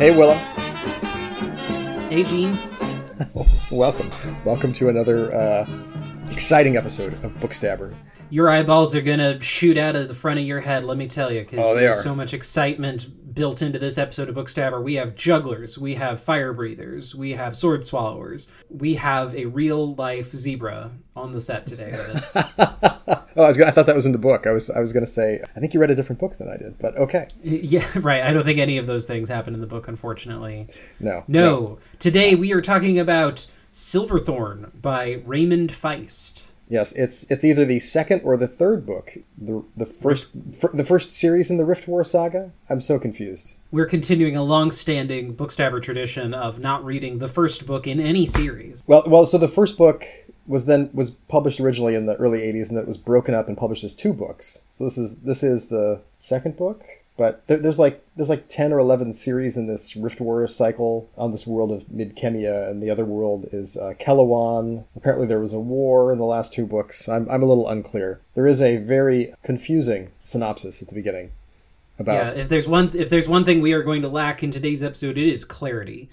Hey, Willow. Hey, Gene. Welcome. Welcome to another uh, exciting episode of Bookstabber. Your eyeballs are gonna shoot out of the front of your head. Let me tell you, because Oh, there's are. so much excitement built into this episode of Bookstabber. We have jugglers, we have fire breathers, we have sword swallowers, we have a real life zebra on the set today. Oh, I was gonna, I thought that was in the book. I was I was gonna say I think you read a different book than I did, but okay. yeah, right. I don't think any of those things happen in the book, unfortunately. No. No. Today we are talking about Silverthorn by Raymond Feist. Yes, it's it's either the second or the third book. The the first fir- the first series in the Rift War saga. I'm so confused. We're continuing a long-standing Bookstabber tradition of not reading the first book in any series. Well, well, so the first book was then was published originally in the early 80s and it was broken up and published as two books. So this is this is the second book, but there, there's like there's like 10 or 11 series in this Rift Warrior cycle on this world of Midkemia and the other world is uh, Kelewan. Apparently there was a war in the last two books. I'm I'm a little unclear. There is a very confusing synopsis at the beginning about Yeah, if there's one if there's one thing we are going to lack in today's episode, it is clarity.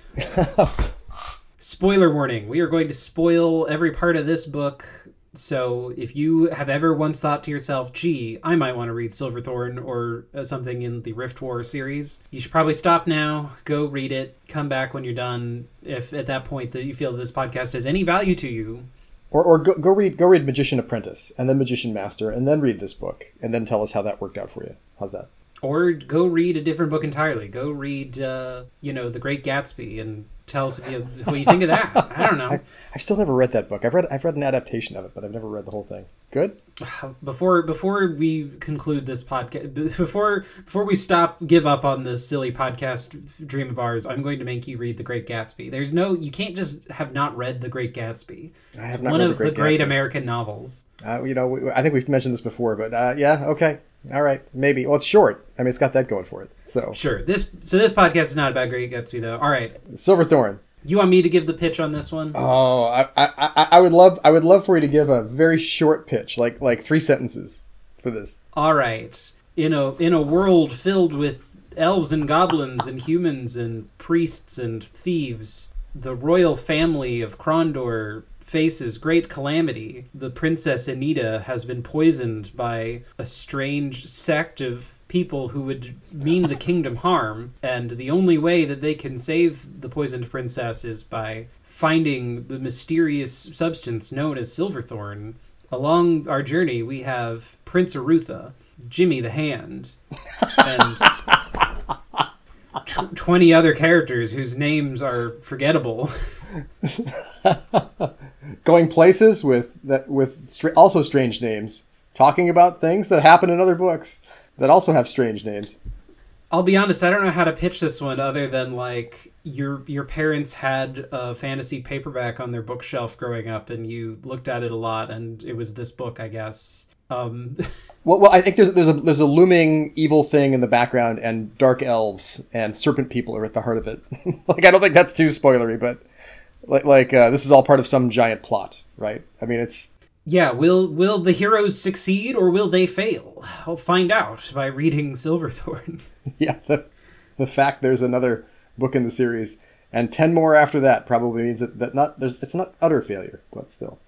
Spoiler warning: We are going to spoil every part of this book. So if you have ever once thought to yourself, "Gee, I might want to read Silverthorn or uh, something in the Rift War series," you should probably stop now, go read it, come back when you're done. If at that point that you feel this podcast has any value to you, Or, or go, go read go read Magician Apprentice and then Magician Master and then read this book and then tell us how that worked out for you. How's that? or go read a different book entirely. Go read, uh, you know, The Great Gatsby, and tell us if you, what you think of that. I don't know. I've still never read that book. I've read I've read an adaptation of it, but I've never read the whole thing. Good. Before before we conclude this podcast, before before we stop, give up on this silly podcast dream of ours, I'm going to make you read The Great Gatsby. There's no, you can't just have not read The Great Gatsby. I have not one read of The the Great great American novels. Uh, you know, we, I think we've mentioned this before, but uh, yeah, okay, all right, maybe. Well, it's short. I mean, it's got that going for it. So, Sure. This so this podcast is not about Great Gatsby though. All right. Silverthorn. You want me to give the pitch on this one? Oh, I, I, I, I would love, I would love for you to give a very short pitch, like like three sentences, for this. All right. In a in a world filled with elves and goblins and humans and priests and thieves, the royal family of Krondor faces great calamity. The princess Anita has been poisoned by a strange sect of people who would mean the kingdom harm, and the only way that they can save the poisoned princess is by finding the mysterious substance known as Silverthorn. Along our journey, we have Prince Arutha, Jimmy the Hand, and tw- 20 other characters whose names are forgettable. Going places with that with str- also strange names, talking about things that happen in other books that also have strange names. I'll be honest, I don't know how to pitch this one other than like your your parents had a fantasy paperback on their bookshelf growing up and you looked at it a lot and it was this book, I guess. Um Well, well, I think there's there's a there's a looming evil thing in the background, and dark elves and serpent people are at the heart of it. like, I don't think that's too spoilery, but like like uh, this is all part of some giant plot, right? I mean, it's yeah, will will the heroes succeed or will they fail? I'll find out by reading Silverthorn. yeah the the fact there's another book in the series and ten more after that probably means that, that not there's it's not utter failure, but still.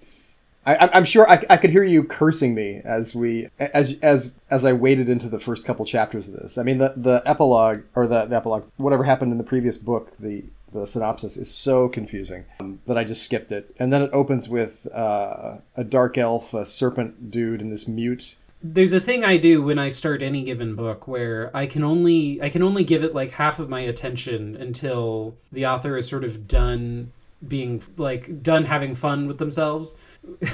I, I'm- I'm sure I, I could hear you cursing me as we as as as I waded into the first couple chapters of this. I mean the the epilogue or the, the epilogue whatever happened in the previous book the the synopsis is so confusing um, that I just skipped it. And then it opens with uh, a dark elf, a serpent dude, and this mute. there's a thing I do when I start any given book where I can only I can only give it like half of my attention until the author is sort of done being like done having fun with themselves.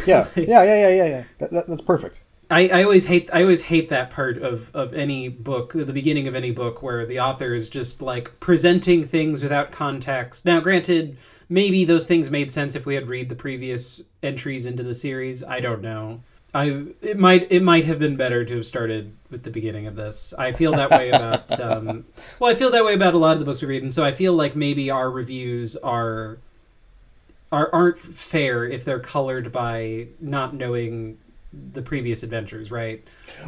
Yeah, yeah, yeah, yeah, yeah, yeah. That, that, that's perfect. I, I always hate I always hate that part of, of any book, the beginning of any book where the author is just like presenting things without context. Now, granted, maybe those things made sense if we had read the previous entries into the series. I don't know. I it might it might have been better to have started with the beginning of this. I feel that way about um, well, I feel that way about a lot of the books we read, and so I feel like maybe our reviews are are aren't fair if they're colored by not knowing the previous adventures, right?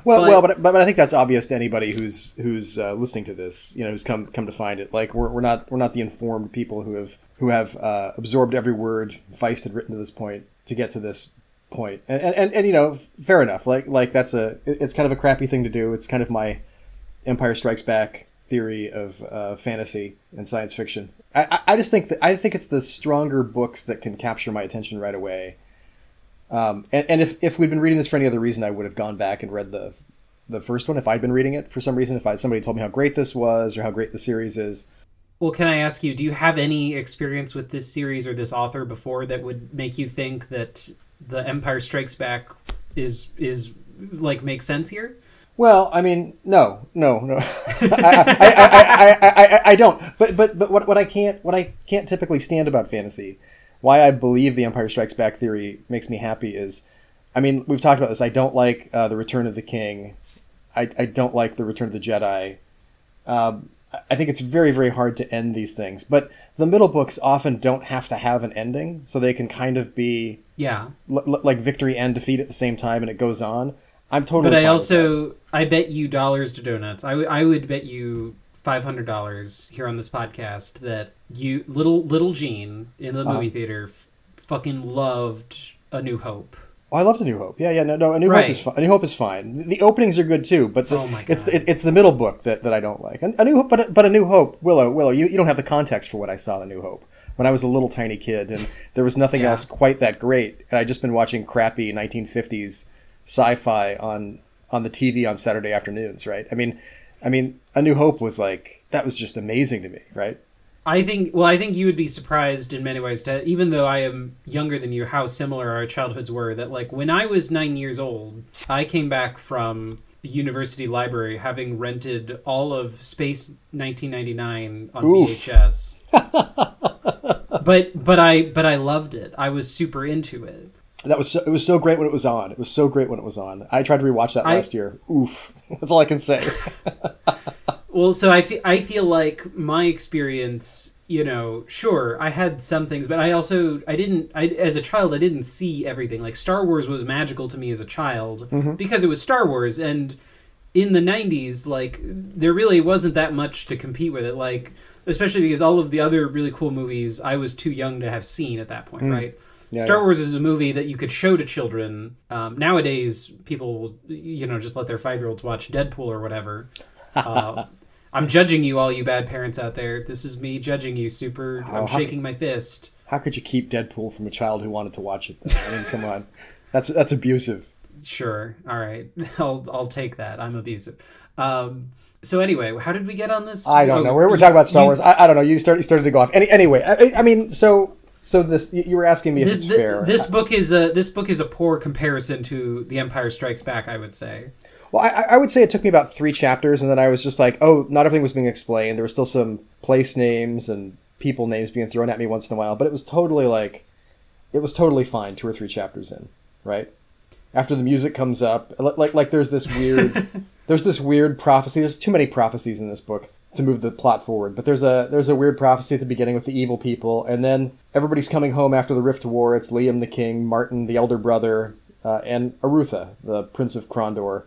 Well, But- well, but, but but I think that's obvious to anybody who's who's uh, listening to this. You know, who's come come to find it. Like we're, we're not we're not the informed people who have who have uh, absorbed every word Feist had written to this point to get to this point. And and, and, and you know, fair enough. Like like that's a it's kind of a crappy thing to do. It's kind of my Empire Strikes Back theory of uh, fantasy and science fiction. I, I, I just think that I think it's the stronger books that can capture my attention right away. Um, and, and if, if we'd been reading this for any other reason, I would have gone back and read the the first one. If I'd been reading it for some reason, if I, somebody told me how great this was or how great the series is, Well, can I ask you, do you have any experience with this series or this author before that would make you think that the Empire Strikes Back is is like makes sense here? Well, I mean, no, no, no. I, I, I, I, I, I don't. But but but what, what I can't what I can't typically stand about fantasy, why I believe the Empire Strikes Back theory makes me happy is, I mean, we've talked about this. I don't like uh, the Return of the King. I, I don't like the Return of the Jedi. Um, I- think it's very very hard to end these things. But the middle books often don't have to have an ending, so they can kind of be Yeah, l- l- like victory and defeat at the same time, and it goes on. I'm totally. but I fine with that. also I bet you dollars to donuts. I, w- I would bet you five hundred dollars here on this podcast that you little little Gene in the Uh-huh. movie theater f- fucking loved A New Hope. Oh, I loved A New Hope. Yeah, yeah, no, no, A New Right. Hope is fine. A New Hope is fine. The, the openings are good too, but the, Oh my it's it, it's the middle book that, that I don't like. A, a New Hope, but but A New Hope, Willow, Willow, you, you don't have the context for what I saw in A New Hope when I was a little tiny kid, and there was nothing Yeah. else quite that great, and I'd just been watching crappy 1950s sci-fi on on the TV on Saturday afternoons, right? I mean, I mean, A New Hope was like that was just amazing to me, right? I think well, I think you would be surprised in many ways to even though I am younger than you, how similar our childhoods were. That like when I was nine years old, I came back from university library having rented all of Space 1999 on Oof. VHS. but but I but I loved it. I was super into it. That was so, it was so great when it was on. It was so great when it was on. I tried to rewatch that I- last year. Oof, that's all I can say. Well, so I feel I feel like my experience, you know, sure, I had some things, but I also I didn't I as a child I didn't see everything. Like Star Wars was magical to me as a child because it was Star Wars and in the 90s like there really wasn't that much to compete with it like especially because all of the other really cool movies I was too young to have seen at that point, right? Yeah, Star yeah. Wars is a movie that you could show to children. Um, nowadays, people you know, just let their five year olds watch Deadpool or whatever. Uh, I'm judging you, all you bad parents out there. This is me judging you, super. Oh, I'm shaking my fist. How could you keep Deadpool from a child who wanted to watch it? Though? I mean, come on, that's that's abusive. Sure, all right, I'll I'll take that. I'm abusive. Um, so anyway, how did we get on this? I don't Oh, know. We're, we're talking about Star you- Wars. I, I don't know. You started you started to go off. Any, anyway, I, I mean, so so this you were asking me if it's th- fair. This book is a this book is a poor comparison to The Empire Strikes Back. I would say. Well, I, I would say it took me about three chapters, and then I was just like, oh, not everything was being explained. There were still some place names and people names being thrown at me once in a while, but it was totally like, it was totally fine. Two or three chapters in, right? After the music comes up, li- like like there's this weird, there's this weird prophecy. There's too many prophecies in this book to move the plot forward, but there's a there's a weird prophecy at the beginning with the evil people, and then everybody's coming home after the Rift War. It's Lyam the King, Martin the elder brother, uh, and Arutha, the Prince of Krondor.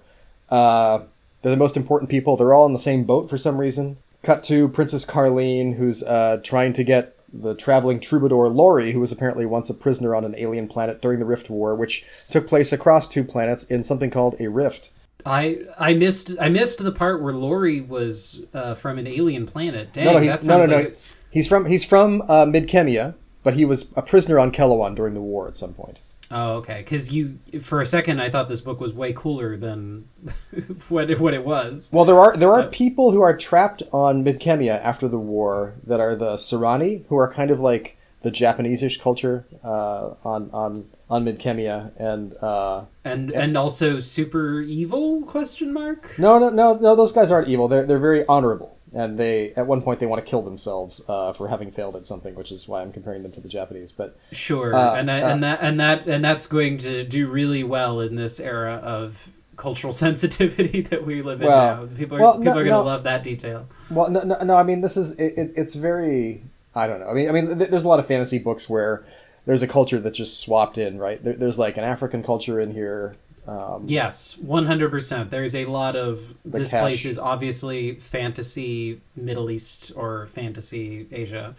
Uh, they're the most important people. They're all in the same boat for some reason. Cut to Princess Carline, who's uh, trying to get the traveling troubadour Laurie, who was apparently once a prisoner on an alien planet during the Rift War, which took place across two planets in something called a rift. I I missed I missed the part where Laurie was uh, from an alien planet. Dang, No, no, he, no, no, no. like He's from he's from uh, Midkemia, but he was a prisoner on Kelewan during the war at some point. Oh, okay. Because you, for a second, I thought this book was way cooler than what it, what it was. Well, there are there are Uh, people who are trapped on Midkemia after the war that are the Tsurani, who are kind of like the Japanese-ish culture uh, on on on Midkemia, and uh, And and also super evil? Question mark. no, no, no, no, those guys aren't evil. They're they're very honorable, and they at one point they want to kill themselves uh, for having failed at something, which is why I'm comparing them to the Japanese. But Sure. Uh, and I, uh, and that and that and that's going to do really well in this era of cultural sensitivity that we live in Well- now. People are well, people no- are going to no. love that detail. Well, no, no, no I mean, this is it, it, it's very. I don't know. I mean, I mean, th- there's a lot of fantasy books where there's a culture that's just swapped in, right? There, there's like an African culture in here, Um, Yes, one hundred percent. There's a lot of this Kesh. place is obviously fantasy Middle East or fantasy Asia.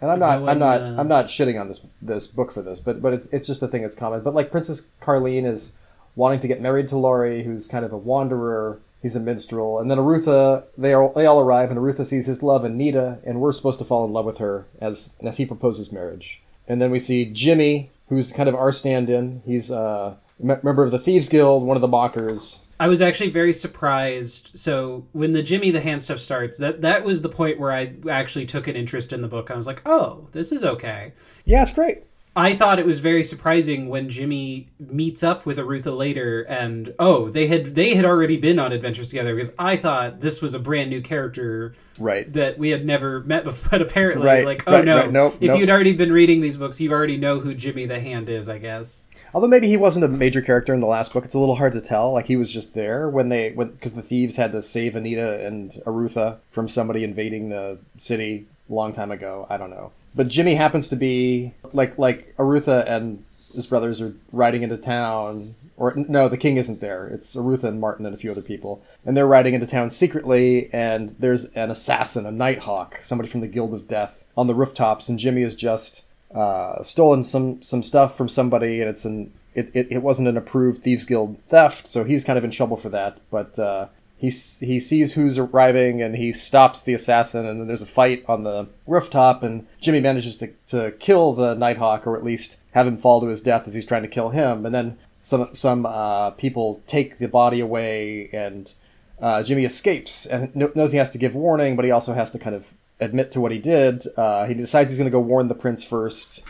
And I'm not, No I'm not, uh, I'm not shitting on this this book for this, but but it's it's just a thing that's common. But like Princess Carline is wanting to get married to Laurie, who's kind of a wanderer. He's a minstrel, and then Arutha. They are they all arrive, and Arutha sees his love Anita, and we're supposed to fall in love with her as as he proposes marriage. And then we see Jimmy, who's kind of our stand-in. He's uh, member of the Thieves Guild, one of the mockers. I was actually very surprised. So when the Jimmy the Hand stuff starts, that that was the point where I actually took an interest in the book. I was like, oh, this is okay. Yeah, it's great. I thought it was very surprising when Jimmy meets up with Arutha later, and oh, they had they had already been on adventures together. Because I thought this was a brand new character Right. that we had never met before. But apparently, Right, like, oh right, no, right. Nope, if nope. you'd already been reading these books, you already know who Jimmy the Hand is. I guess. Although maybe he wasn't a major character in the last book, it's a little hard to tell. Like he was just there when they when because the thieves had to save Anita and Arutha from somebody invading the city long time ago. I don't know. But Jimmy happens to be like like Arutha and his brothers are riding into town. Or no, the king isn't there. It's Arutha and Martin and a few other people, and they're riding into town secretly. And there's an assassin, a Nighthawk, somebody from the Guild of Death, on the rooftops, and Jimmy is just uh, stolen some some stuff from somebody, and it's an it, it, it wasn't an approved thieves guild theft, so he's kind of in trouble for that. But uh, he he sees who's arriving, and he stops the assassin, and then there's a fight on the rooftop, and Jimmy manages to to kill the Nighthawk, or at least have him fall to his death as he's trying to kill him, and then some some uh, people take the body away, and uh, Jimmy escapes and knows he has to give warning, but he also has to kind of admit to what he did. Uh, he decides he's going to go warn the prince first,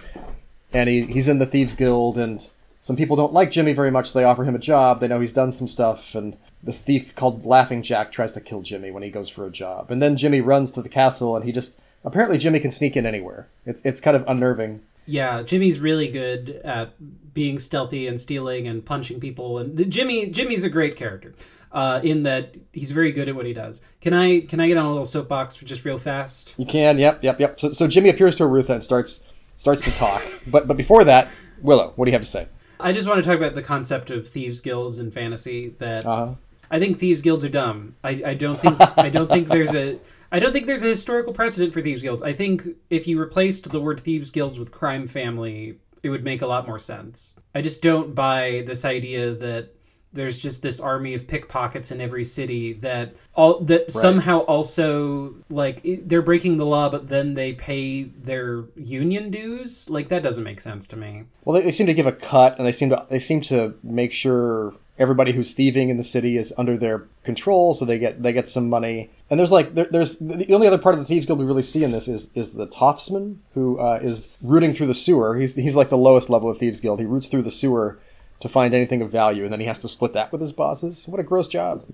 and he, he's in the thieves guild, and some people don't like Jimmy very much. They offer him a job. They know he's done some stuff, and this thief called Laughing Jack tries to kill Jimmy when he goes for a job. And then Jimmy runs to the castle, and he just apparently Jimmy can sneak in anywhere. It's it's kind of unnerving. Yeah, Jimmy's really good at being stealthy and stealing and punching people. And the, Jimmy, Jimmy's a great character uh, in that he's very good at what he does. Can I can I get on a little soapbox for just real fast? You can, yep, yep, yep. So, so Jimmy appears to Arutha and starts starts to talk. but but before that, Willow, what do you have to say? I just want to talk about the concept of thieves guilds in fantasy. That Uh-huh. I think thieves guilds are dumb. I, I don't think I don't think there's a I don't think there's a historical precedent for thieves guilds. I think if you replaced the word thieves guilds with crime family, it would make a lot more sense. I just don't buy this idea that there's just this army of pickpockets in every city that all that somehow also like they're breaking the law but then they pay their union dues like that doesn't make sense to me Well, they, they seem to give a cut, and they seem to they seem to make sure everybody who's thieving in the city is under their control, so they get they get some money. And there's like there, there's the only other part of the thieves guild we really see in this is is the Toffsman who uh, is rooting through the sewer. He's he's like the lowest level of thieves guild. He roots through the sewer to find anything of value, and then he has to split that with his bosses. What a gross job!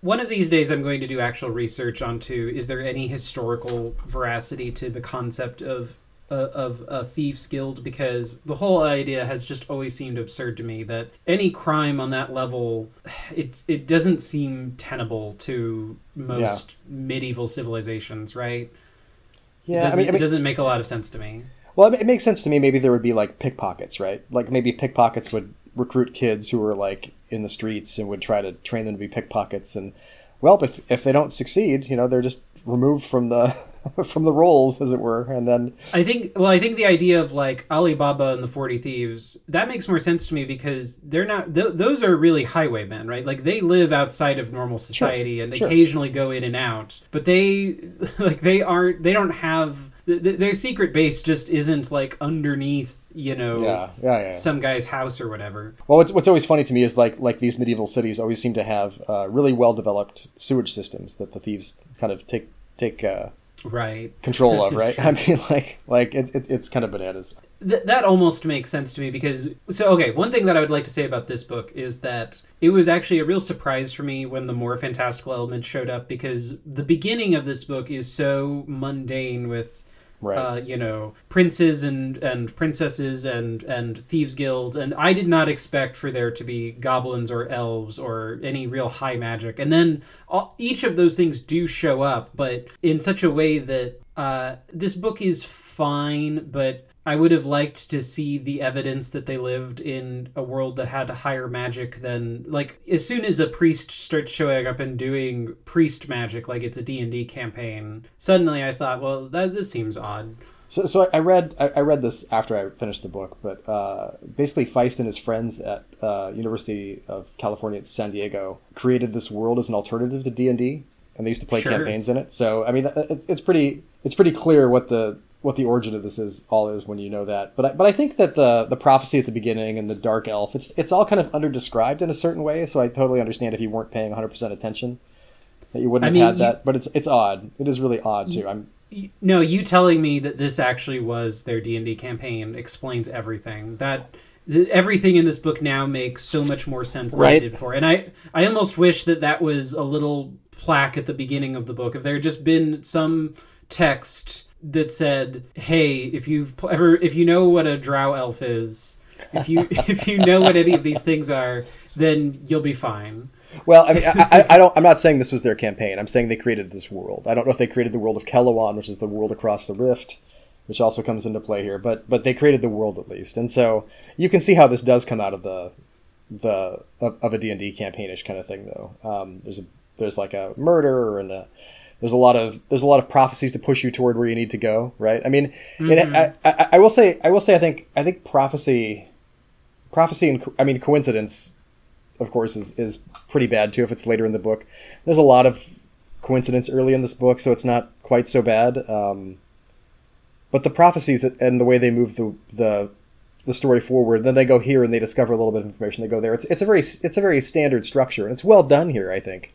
One of these days, I'm going to do actual research onto is there any historical veracity to the concept of uh, of a thieves guild because the whole idea has just always seemed absurd to me that any crime on that level it it doesn't seem tenable to most medieval civilizations right it, Yeah, I mean, it doesn't make a lot of sense to me Well, it makes sense to me. Maybe there would be like pickpockets, right? Like maybe pickpockets would recruit kids who were like in the streets and would try to train them to be pickpockets. And well, if if they don't succeed, you know, they're just removed from the from the roles, as it were. And then I think well, I think the idea of like Alibaba and the Forty Thieves that makes more sense to me because they're not th- those are really highwaymen, right? Like they live outside of normal society and sure. occasionally go in and out, but they like they aren't they don't have th- th- their secret base just isn't like underneath you know yeah, yeah, yeah. some guy's house or whatever. Well, what's, what's always funny to me is like like these medieval cities always seem to have uh, really well developed sewage systems that the thieves kind of take take uh, Right. control of, right? true. I mean, like like it, it, it's kind of bananas. Th- that almost makes sense to me because so okay one thing that i would like to say about this book is that it was actually a real surprise for me when the more fantastical elements showed up because the beginning of this book is so mundane with Right. uh, you know princes and and princesses and and thieves guilds and i did not expect for there to be goblins or elves or any real high magic and then all, each of those things do show up but in such a way that uh, this book is fine but I would have liked to see the evidence that they lived in a world that had higher magic than like as soon as a priest starts showing up and doing priest magic like it's a D&D campaign suddenly I thought well that this seems odd So, so I read I, read this after I finished the book, but uh, basically Feist and his friends at uh, University of California at San Diego created this world as an alternative to D and D, and they used to play Sure. campaigns in it. So I mean, it's, it's pretty it's pretty clear what the what the origin of this is all is when you know that. But I, but I think that the the prophecy at the beginning and the dark elf it's it's all kind of underdescribed in a certain way. So I totally understand if you weren't paying 100 percent attention that you wouldn't I have had you- that. But it's it's odd. It is really odd too. I'm No, you telling me that this actually was their D and D campaign explains everything. That th- everything in this book now makes so much more sense than it did before. And I, I almost wish that that was a little plaque at the beginning of the book. If there had just been some text that said, "Hey, if you've pl- ever, if you know what a Drow elf is, if you if you know what any of these things are, then you'll be fine." Well, I mean, I, I, I don't. I'm not saying this was their campaign. I'm saying they created this world. I don't know if they created the world of Kelewan, which is the world across the rift, which also comes into play here. But but they created the world at least, and so you can see how this does come out of the the of, of a D and D campaignish kind of thing. Though um, there's a there's like a murder and a, there's a lot of there's a lot of prophecies to push you toward where you need to go. Right. I mean, and I, I, I will say I will say I think I think prophecy prophecy and I mean coincidence of course, is, is pretty bad too if it's later in the book. There's a lot of coincidence early in this book, so it's not quite so bad. Um, but the prophecies and the way they move the, the the story forward, then they go here and they discover a little bit of information. They go there. It's it's a very it's a very standard structure, and it's well done here, I think,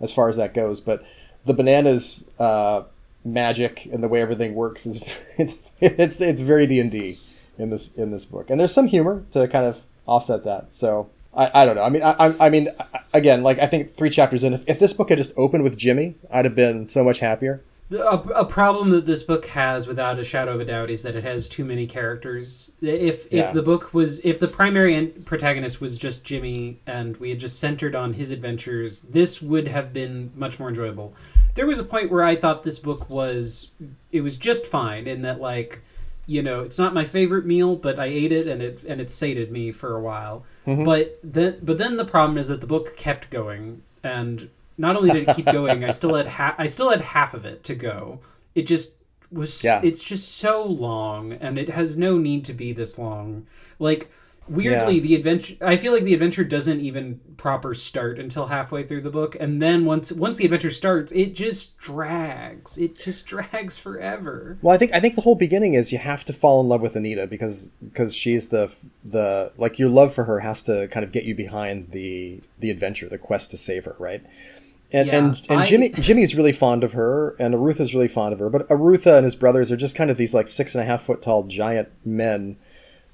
as far as that goes. But the bananas uh, magic and the way everything works is it's it's it's very D and D in this in this book, and there's some humor to kind of offset that. So I, I don't know. I mean, I, I- mean, again, like I think three chapters in, if, if this book had just opened with Jimmy, I'd have been so much happier. A, a problem that this book has, without a shadow of a doubt, is that it has too many characters. If Yeah. if the book was, if the primary protagonist was just Jimmy, and we had just centered on his adventures, this would have been much more enjoyable. There was a point where I thought this book was, it was just fine in that like, you know, it's not my favorite meal, but I ate it and it and it sated me for a while. Mm-hmm. But then, but then the problem is that the book kept going, and not only did it keep going, I still had ha- I still had half of it to go. It just was. Yeah. It's just so long, and it has no need to be this long. Like weirdly, Yeah. the adventure. I feel like the adventure doesn't even proper start until halfway through the book, and then once once the adventure starts, it just drags. It just drags forever. Well, I think I think the whole beginning is you have to fall in love with Anita because because she's the the like your love for her has to kind of get you behind the the adventure, the quest to save her, right? And Yeah, and, and I- Jimmy Jimmy's really fond of her, and Arutha's really fond of her, but Arutha and his brothers are just kind of these like six and a half foot tall giant men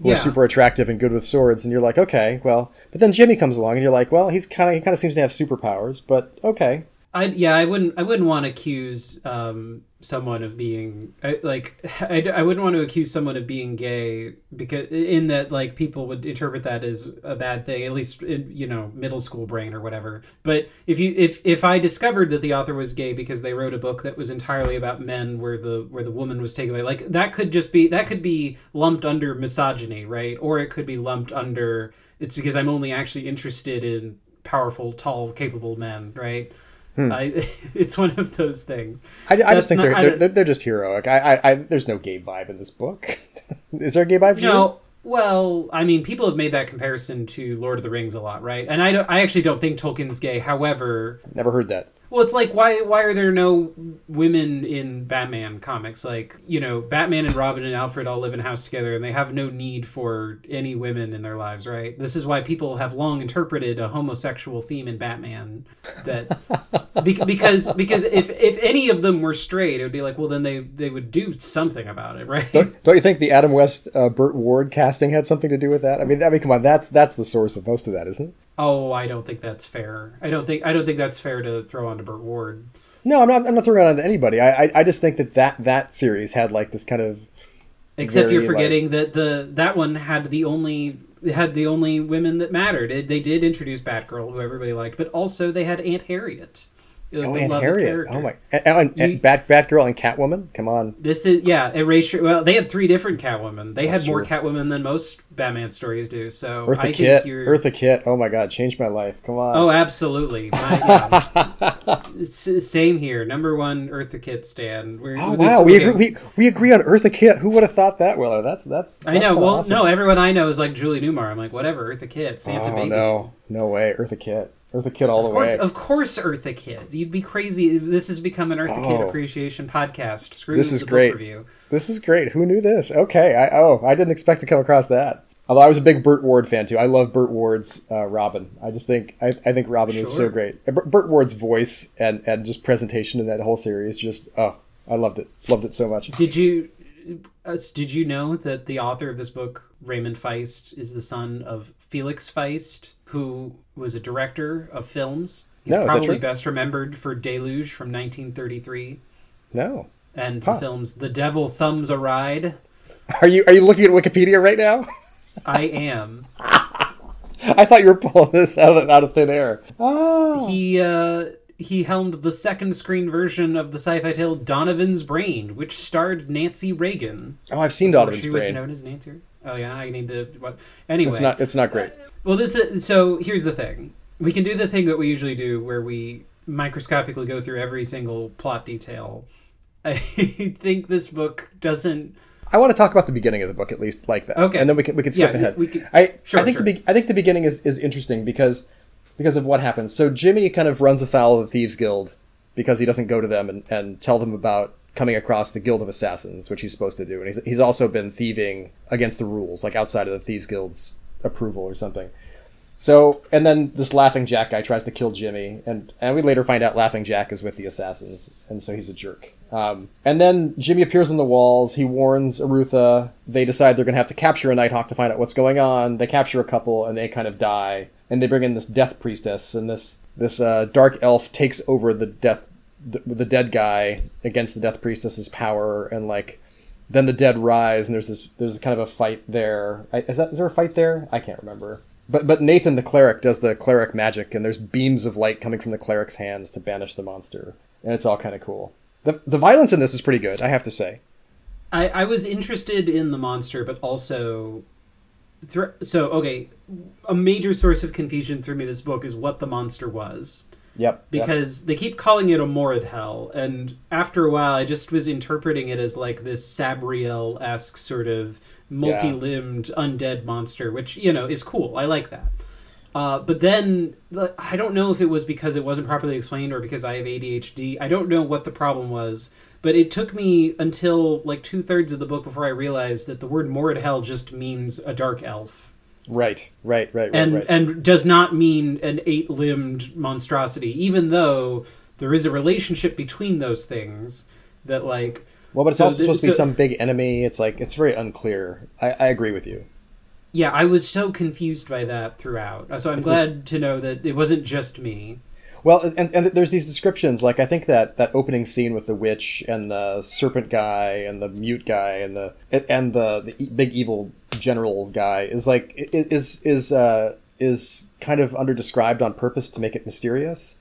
who Yeah. are super attractive and good with swords, and you're like, okay, well, but then Jimmy comes along, and you're like, well, he's kind of he kind of seems to have superpowers, but okay, I yeah, I wouldn't I wouldn't want to accuse um, someone of being like I, I wouldn't want to accuse someone of being gay because in that like people would interpret that as a bad thing at least in you know middle school brain or whatever. But if you if if I discovered that the author was gay because they wrote a book that was entirely about men where the where the woman was taken away like that could just be that could be lumped under misogyny, right? Or it could be lumped under it's because I'm only actually interested in powerful, tall, capable men, right? Hmm. I, it's one of those things. I, I just think not- they're, they're, they're just heroic. I, I, I there's no gay vibe in this book. Is there a gay vibe? for you? No, well, I mean, people have made that comparison to Lord of the Rings a lot, right? And I, don't, I actually don't think Tolkien's gay. However, Never heard that. Well, it's like why why are there no women in Batman comics? Like you know, Batman and Robin and Alfred all live in a house together, and they have no need for any women in their lives, right? This is why people have long interpreted a homosexual theme in Batman. That be- because because if if any of them were straight, it would be like, well, then they they would do something about it, right? Don't, don't you think the Adam West uh, Burt Ward casting had something to do with that? I mean, I mean, come on, that's that's the source of most of that, isn't it? Oh, I don't think that's fair. I don't think I don't think that's fair to throw onto Burt Ward. No, I'm not. I'm not throwing it on to anybody. I, I I just think that that that series had like this kind of Except you're Very, like- forgetting that the that one had the only had the only women that mattered. It, they did introduce Batgirl, who everybody liked, but also they had Aunt Harriet. Oh, and beloved Harriet. Oh my! And, and, You- Bat Batgirl and Catwoman. Come on. This is yeah, erasure. Well, they had three different Catwomen. They That's had more true. Catwomen than most Batman stories do. So Eartha I you're. Eartha Kitt. Oh my God! Changed my life. Come on. Oh, absolutely. My, Same here. Number one Eartha Kitt stand. We're, Oh wow, we okay. agree, we we agree on Eartha Kitt. Who would have thought that, Willow? That's that's. I know. Well, awesome. no, everyone I know is like Julie Newmar. I'm like, whatever, Eartha Kitt, Santa oh Baby. no, no way, Eartha Kitt, Eartha Kitt all Of the course, way. of course, Eartha Kitt. You'd be crazy. This has become an Eartha Oh. Kitt appreciation podcast. Screw This is great. Review. This is great. Who knew this? Okay, I oh I didn't expect to come across that. Although I was a big Burt Ward fan too. I love Burt Ward's uh, Robin. I just think I, I think Robin is so great. Burt Ward's voice and and just presentation in that whole series just oh I loved it. Loved it so much. Did you uh, did you know that the author of this book, Raymond Feist, is the son of Felix Feist, who was a director of films? He's No, probably best remembered for Deluge from 1933 No. and Huh. the films The Devil Thumbs a Ride. Are you are you looking at Wikipedia right now? I am. I thought you were pulling this out of out of thin air. Oh. He uh he helmed the second screen version of the sci-fi tale Donovan's Brain, which starred Nancy Reagan. Oh, I've seen Donovan's she was known as Nancy. Oh yeah, I need to. What? Anyway, It's not. It's not great. Well, this is so. Here's the thing: we can do the thing that we usually do, where we microscopically go through every single plot detail. I think this book doesn't. I want to talk about the beginning of the book at least, like that. Okay. And then we can we can skip Yeah, ahead. we can- I Sure, I think sure. the be- I think the beginning is, is interesting because because of what happens. So Jimmy kind of runs afoul of the Thieves Guild because he doesn't go to them and, and tell them about coming across the Guild of Assassins, which he's supposed to do. And he's he's also been thieving against the rules, like outside of the Thieves Guild's approval or something. So, and then this Laughing Jack guy tries to kill Jimmy, and, and we later find out Laughing Jack is with the assassins, and so he's a jerk. Um, and then Jimmy appears on the walls. He warns Arutha. They decide they're going to have to capture a Nighthawk to find out what's going on. They capture a couple, and they kind of die. And they bring in this Death Priestess, and this this uh, dark elf takes over the death the, the dead guy against the Death Priestess's power, and like then the dead rise, and there's this there's kind of a fight there. I, is that is there a fight there? I can't remember. But but Nathan the cleric does the cleric magic, and there's beams of light coming from the cleric's hands to banish the monster, and it's all kind of cool. the The violence in this is pretty good, I have to say. I, I was interested in the monster, but also. So, okay, a major source of confusion through me this book is what the monster was. Yep. yep. because they keep calling it a Moredhel, and after a while, I just was interpreting it as like this Sabriel esque sort of multi-limbed undead monster, which you know is cool. I like that. Uh, but then I don't know if it was because it wasn't properly explained or because I have ADHD. I don't know what the problem was, but it took me until like two thirds of the book before I realized that the word Moredhel just means a dark elf right, right, right, right, and right. and does not mean an eight-limbed monstrosity even though there is a relationship between those things that like well, but it's so also supposed to be some big enemy. It's like it's very unclear. I, I agree with you. yeah i was so confused by that throughout uh, so i'm It's glad to know that it wasn't just me Well, and, and there's these descriptions. Like I think that that opening scene with the witch and the serpent guy and the mute guy and the and the the big evil general guy is like is is uh, is kind of under described on purpose to make it mysterious,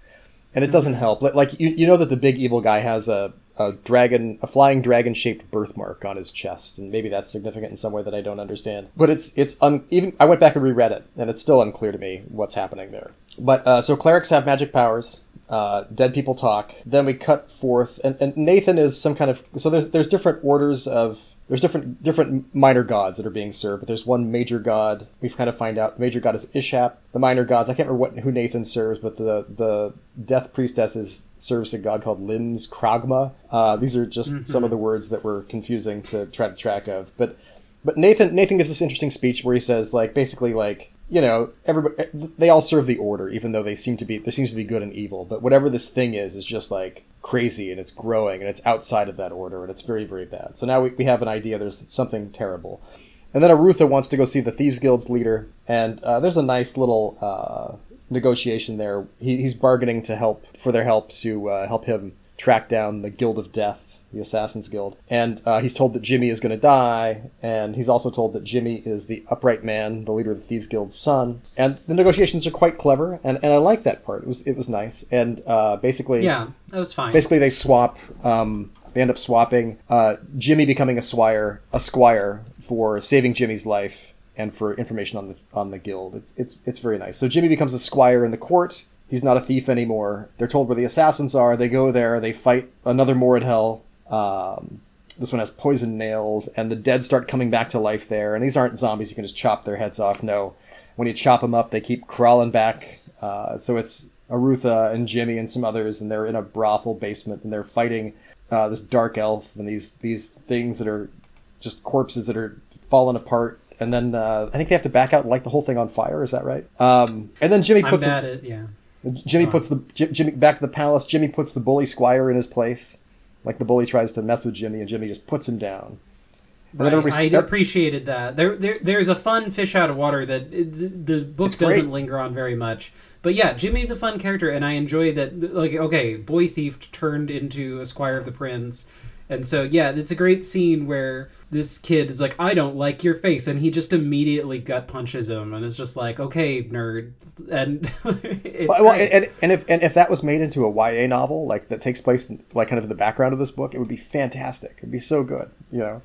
and it doesn't help. Like, like you you know that the big evil guy has a a dragon, a flying dragon shaped birthmark on his chest, and maybe that's significant in some way that I don't understand. But it's it's un, even I went back and reread it, and it's still unclear to me what's happening there. But uh, so clerics have magic powers. Uh, dead people talk. Then we cut forth, and, and Nathan is some kind of so there's there's different orders of there's different different minor gods that are being served, but there's one major god. we've kind of find out the major god is Ishap. The minor gods, I can't remember what who Nathan serves, but the the death priestess is serves a god called Lims-Kragma. Uh, these are just some of the words that were confusing to try to track of, but but Nathan Nathan gives this interesting speech where he says like basically like you know everybody they all serve the order even though they seem to be there seems to be good and evil. But whatever this thing is is just like crazy and it's growing and it's outside of that order and it's very very bad. So now we, we have an idea there's something terrible. And then Arutha wants to go see the Thieves Guild's leader and uh, there's a nice little uh, negotiation there. He, he's bargaining to help for their help to uh, help him track down the Guild of Death the Assassins Guild, and uh, he's told that Jimmy is going to die, and he's also told that Jimmy is the upright man, the leader of the Thieves Guild's son. And the negotiations are quite clever, and, and I like that part. It was it was nice, and uh, basically, Yeah, that was fine. basically they swap. Um, they end up swapping uh, Jimmy becoming a squire, a squire for saving Jimmy's life and for information on the on the guild. It's it's it's very nice. So Jimmy becomes a squire in the court. He's not a thief anymore. They're told where the assassins are. They go there. They fight another Moredhel. Um, this one has poison nails, and the dead start coming back to life there. And these aren't zombies you can just chop their heads off. No, when you chop them up, they keep crawling back. Uh, so it's Arutha and Jimmy and some others, and they're in a brothel basement, and they're fighting uh, this dark elf and these these things that are just corpses that are falling apart. And then uh, I think they have to back out and light the whole thing on fire. Is that right? Um, and then Jimmy I'm puts a, at yeah. Jimmy puts the J- Jimmy back to the palace. Jimmy puts the bully squire in his place. Like the bully tries to mess with Jimmy, and Jimmy just puts him down. Right. I appreciated that. There, there, there's a fun fish out of water that the, the book doesn't linger on very much. But yeah, Jimmy's a fun character, and I enjoy that. Like, okay, boy thief turned into a squire of the prince, and so yeah, it's a great scene where this kid is like, "I don't like your face," and he just immediately gut punches him, and it's just like, "Okay, nerd," and it's Well, well, and, and if and if that was made into a YA novel, like that takes place in, like kind of in the background of this book, it would be fantastic. It'd be so good, you know.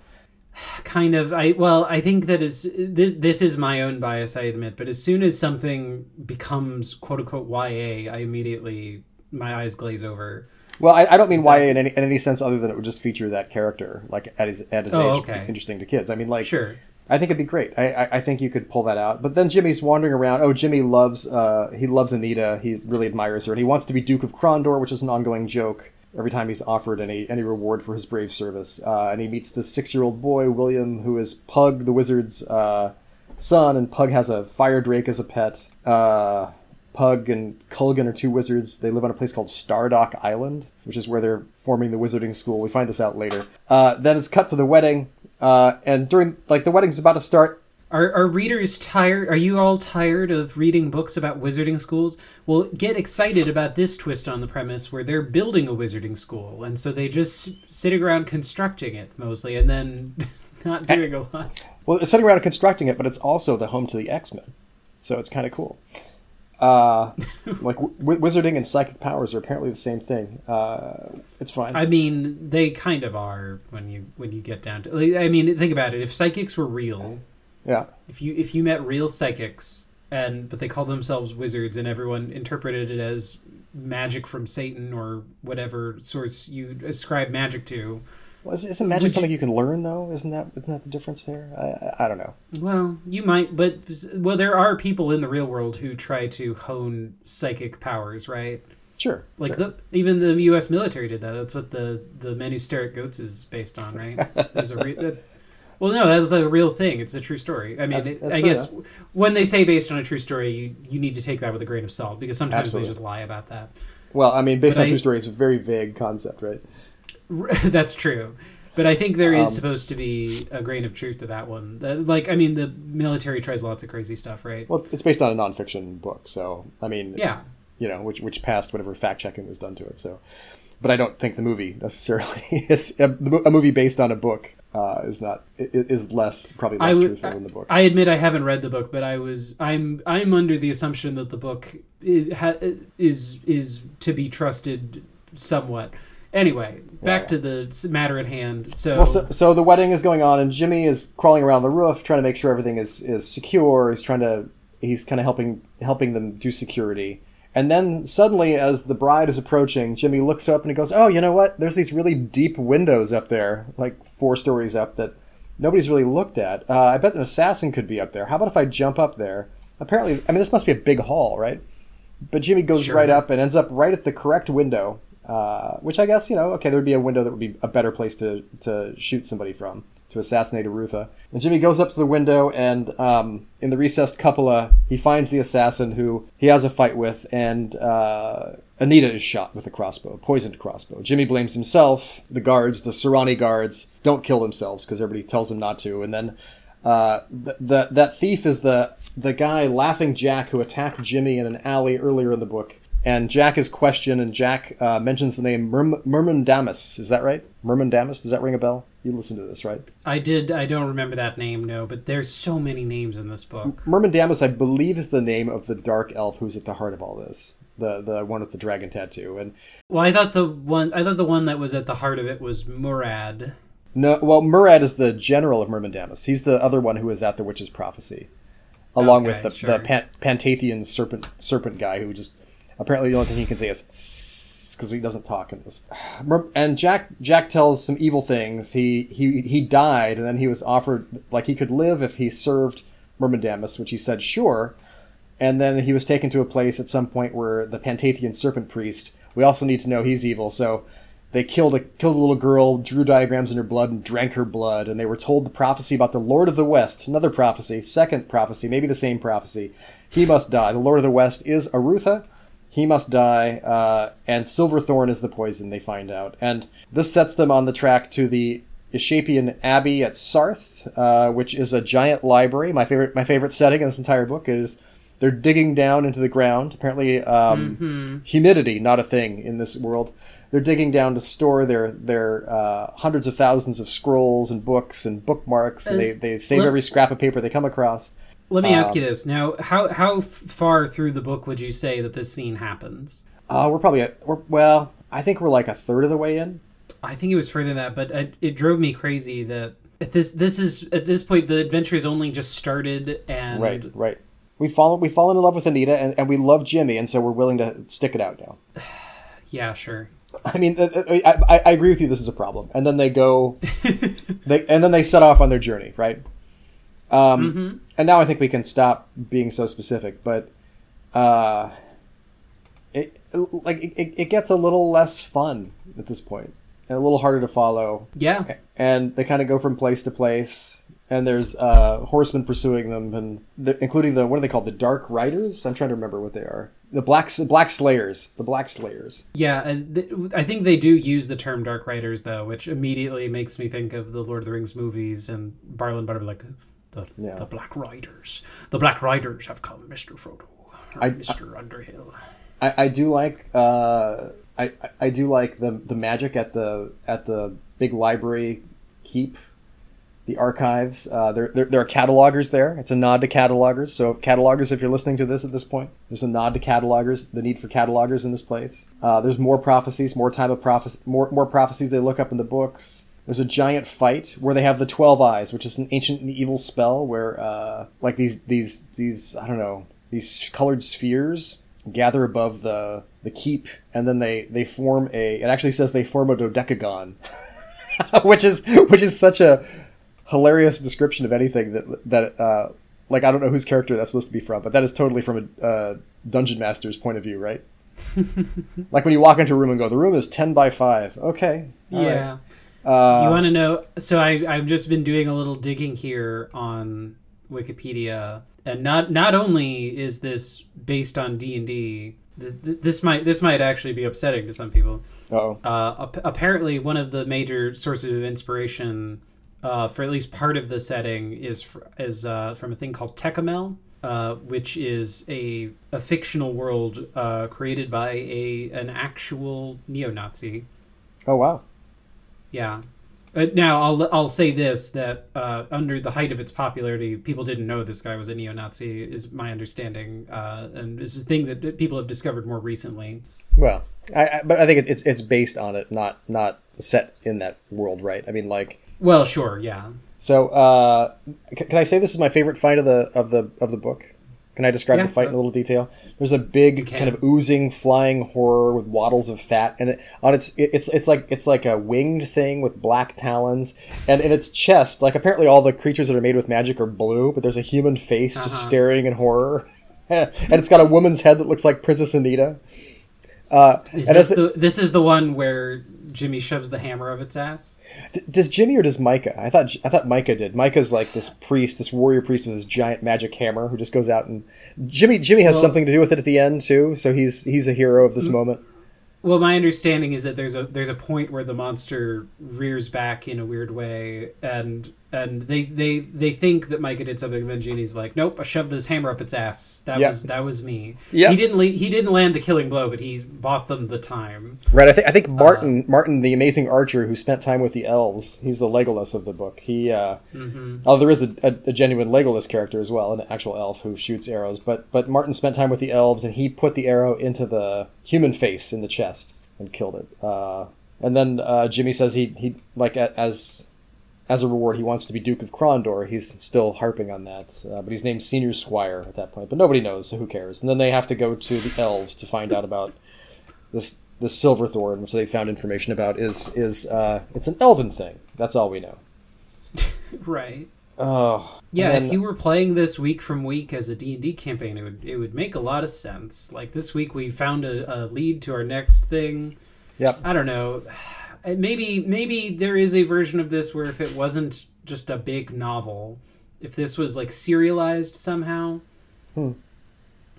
kind of i well i think that is this, this is my own bias i admit but as soon as something becomes quote unquote ya i immediately my eyes glaze over Well, I, I don't mean YA in any in any sense other than it would just feature that character like at his at his Oh, age, okay. interesting to kids. I mean, like sure I think it'd be great. I, I, I think you could pull that out. But then Jimmy's wandering around. Oh, Jimmy loves uh, he loves Anita. He really admires her, and he wants to be Duke of Krondor, which is an ongoing joke every time he's offered any any reward for his brave service. Uh, and he meets this six year old boy, William, who is Pug the wizard's uh, son, and Pug has a fire drake as a pet. Uh, Pug and Kulgan are two wizards. They live on a place called Stardock Island, which is where they're forming the wizarding school. We find this out later. Uh, then it's cut to the wedding, uh, and during like the wedding's about to start. are, are readers tired are you all tired of reading books about wizarding schools well get excited about this twist on the premise where they're building a wizarding school and so they just sitting around constructing it mostly and then not doing a lot Well, sitting around constructing it, but it's also the home to the X Men, so it's kind of cool. Uh, like w- wizarding and psychic powers are apparently the same thing. Uh, it's fine. I mean, they kind of are when you when you get down to. Like, I mean, think about it. If psychics were real, yeah, if you if you met real psychics and but they called themselves wizards and everyone interpreted it as magic from Satan or whatever source you ascribe magic to. Well, is, isn't magic you- something you can learn though? Isn't that isn't that the difference there? I, I, I don't know. Well, you might, but well, there are people in the real world who try to hone psychic powers, right? Sure, Like sure. the even the U.S. military did that. That's what the the men who stare at goats is based on, right? There's a re- that, well, no, that's a real thing. It's a true story. I mean, That's- it- that's I guess when they say based on a true story, you you need to take that with a grain of salt because sometimes Absolutely. they just lie about that. well, I mean, based But on I- true story, it's a very vague concept, right? that's true. But I think there is Um, supposed to be a grain of truth to that one. Like, I mean, the military tries lots of crazy stuff, right? Well, it's, based on a nonfiction book, so I mean, Yeah. you know, which which passed whatever fact checking was done to it. So, but I don't think the movie necessarily is a, a movie based on a book uh, is not is less probably less would. truthful than the book. I admit I haven't read the book, but I was. I'm. I'm under the assumption that the book is is, is to be trusted somewhat. Anyway, back yeah. to the matter at hand. So, well, so, so the wedding is going on, and Jimmy is crawling around the roof trying to make sure everything is is secure. He's trying to he's kind of helping helping them do security. And then suddenly, as the bride is approaching, Jimmy looks up and he goes, "Oh, you know what? There's these really deep windows up there, like four stories up, that nobody's really looked at. Uh, I bet an assassin could be up there. How about if I jump up there? Apparently, I mean, this must be a big hall, right? But Jimmy goes Sure. right up and ends up right at the correct window, uh, which I guess you know, okay, there would be a window that would be a better place to to shoot somebody from to assassinate Arutha. And Jimmy goes up to the window, and um, in the recessed cupola, he finds the assassin who he has a fight with, and uh, Anita is shot with a crossbow, a poisoned crossbow. Jimmy blames himself. The guards, the Tsurani guards, don't kill themselves because everybody tells them not to, and then. Uh, th- that that thief is the the guy laughing Jack who attacked Jimmy in an alley earlier in the book. And Jack is questioned, and Jack uh, mentions the name Myrm- Murmandamus. Is that right? Murmandamus? Does that ring a bell? You listen to this, right? I did. I don't remember that name, no. But there's so many names in this book. Murmandamus, I believe, is the name of the dark elf who's at the heart of all this. The the one with the dragon tattoo. And Well, I thought the one. I thought the one that was at the heart of it was Murad. no, well, Murad is the general of Murmandamus. He's the other one who is at the witch's prophecy, along Okay, with the, sure. the Pan- Pantathian serpent serpent guy who just apparently the only thing he can say is because he doesn't talk in this. And Jack Jack tells some evil things. He he he died, and then he was offered like he could live if he served Murmandamus, which he said sure. And then he was taken to a place at some point where the Pantathian serpent priest. We also need to know he's evil, so they killed a killed a little girl, drew diagrams in her blood, and drank her blood. And they were told the prophecy about the Lord of the West, another prophecy, second prophecy, maybe the same prophecy. He must die. The Lord of the West is Arutha. He must die, uh, and Silverthorn is the poison. They find out, and this sets them on the track to the Ishapian Abbey at Sarth, uh, which is a giant library. My favorite, my favorite setting in this entire book is they're digging down into the ground. Apparently, um, humidity not a thing in this world. They're digging down to store their their uh, hundreds of thousands of scrolls and books and bookmarks, and they, they save every scrap of paper they come across. Let me ask Um, you this now: how how far through the book would you say that this scene happens? Uh, we're probably at, we're, well, I think we're like a third of the way in. I think it was further than that, but it, it drove me crazy that at this this is at this point the adventure has only just started, and Right, right. We fall we fall in love with Anita, and, and we love Jimmy, and so we're willing to stick it out now. yeah, sure. I mean, uh, uh, I, I, I agree with you. This is a problem, and then they go, they and then they set off on their journey, right? Um, And now I think we can stop being so specific, but uh, it like it, it gets a little less fun at this point, and a little harder to follow. Yeah, and they kind of go from place to place and there's uh, horsemen pursuing them and the, including the what are they called the dark riders i'm trying to remember what they are the black black slayers the black slayers yeah. I think they do use the term Dark Riders though, which immediately makes me think of the Lord of the Rings movies and Barlin Butter like the Yeah. the Black Riders. The Black Riders have come, Mister Frodo, or I- Mister Underhill. i, I do like uh, I, I- I do like the the magic at the at the big library keep the archives uh, there, there, there are catalogers there it's a nod to catalogers so catalogers if you're listening to this at this point there's a nod to catalogers the need for catalogers in this place uh, there's more prophecies more time of prophecy more, more prophecies they look up in the books there's a giant fight where they have the 12 eyes which is an ancient and evil spell where uh, like these these these i don't know these colored spheres gather above the the keep and then they they form a it actually says they form a dodecagon which is which is such a hilarious description of anything that that uh, like I don't know whose character that's supposed to be from, but that is totally from a uh, dungeon master's point of view, right? like when you walk into a room and go, the room is ten by five. Okay, all right. Uh, you want to know? So I I've just been doing a little digging here on Wikipedia, and not not only is this based on D and D, this might this might actually be upsetting to some people. oh, Uh, ap- apparently, one of the major sources of inspiration uh, for at least part of the setting is fr- is uh, from a thing called Tékumel, uh, which is a a fictional world uh, created by a an actual neo-Nazi. oh wow. Yeah. Uh, now I'll I'll say this that uh, under the height of its popularity, people didn't know this guy was a neo-Nazi. Is my understanding, uh, and this is a thing that people have discovered more recently. Well, I, I, but I think it's it's based on it, not not set in that world, right? I mean, like Well, sure, yeah. So, uh, can I say this is my favorite fight of the of the of the book? Can I describe Yeah. the fight in a little detail? There's a big kind of oozing flying horror with waddles of fat, and it, on its it, it's it's like it's like a winged thing with black talons, and in its chest, like apparently all the creatures that are made with magic are blue, but there's a human face just Uh-huh. staring in horror, and it's got a woman's head that looks like Princess Anita. Uh, Is this the- the, this is the one where Jimmy shoves the hammer of its ass? D- does Jimmy or does Micah? I thought I thought Micah did. Micah's like this priest, this warrior priest with this giant magic hammer who just goes out and Jimmy Jimmy has Well- something to do with it at the end too. So he's he's a hero of this Mm. moment. Well, my understanding is that there's a there's a point where the monster rears back in a weird way, and and they they they think that Micah did something. And then Genie's like, "Nope, I shoved this hammer up its ass. That Yeah. was that was me. Yeah. He didn't le- he didn't land the killing blow, but he bought them the time. Right. I think I think Martin Martin, the amazing archer who spent time with the elves. He's the Legolas of the book. He. Uh, Oh, there is a, a, a genuine Legolas character as well, an actual elf who shoots arrows. But but Martin spent time with the elves, and he put the arrow into the human face in the chest and killed it. Uh, and then uh, Jimmy says he he like as as a reward he wants to be Duke of Krondor. He's still harping on that, uh, but he's named Senior Squire at that point. But nobody knows, so who cares? And then they have to go to the elves to find out about this this Silverthorn, which they found information about. Is is uh, it's an elven thing. That's all we know. Right. Oh, Yeah, and if you were playing this week from week as a D&D campaign, it would it would make a lot of sense. Like this week we found a, a lead to our next thing. Yep. I don't know. Uh, Maybe maybe there is a version of this where if it wasn't just a big novel, if this was like serialized somehow. Hmm.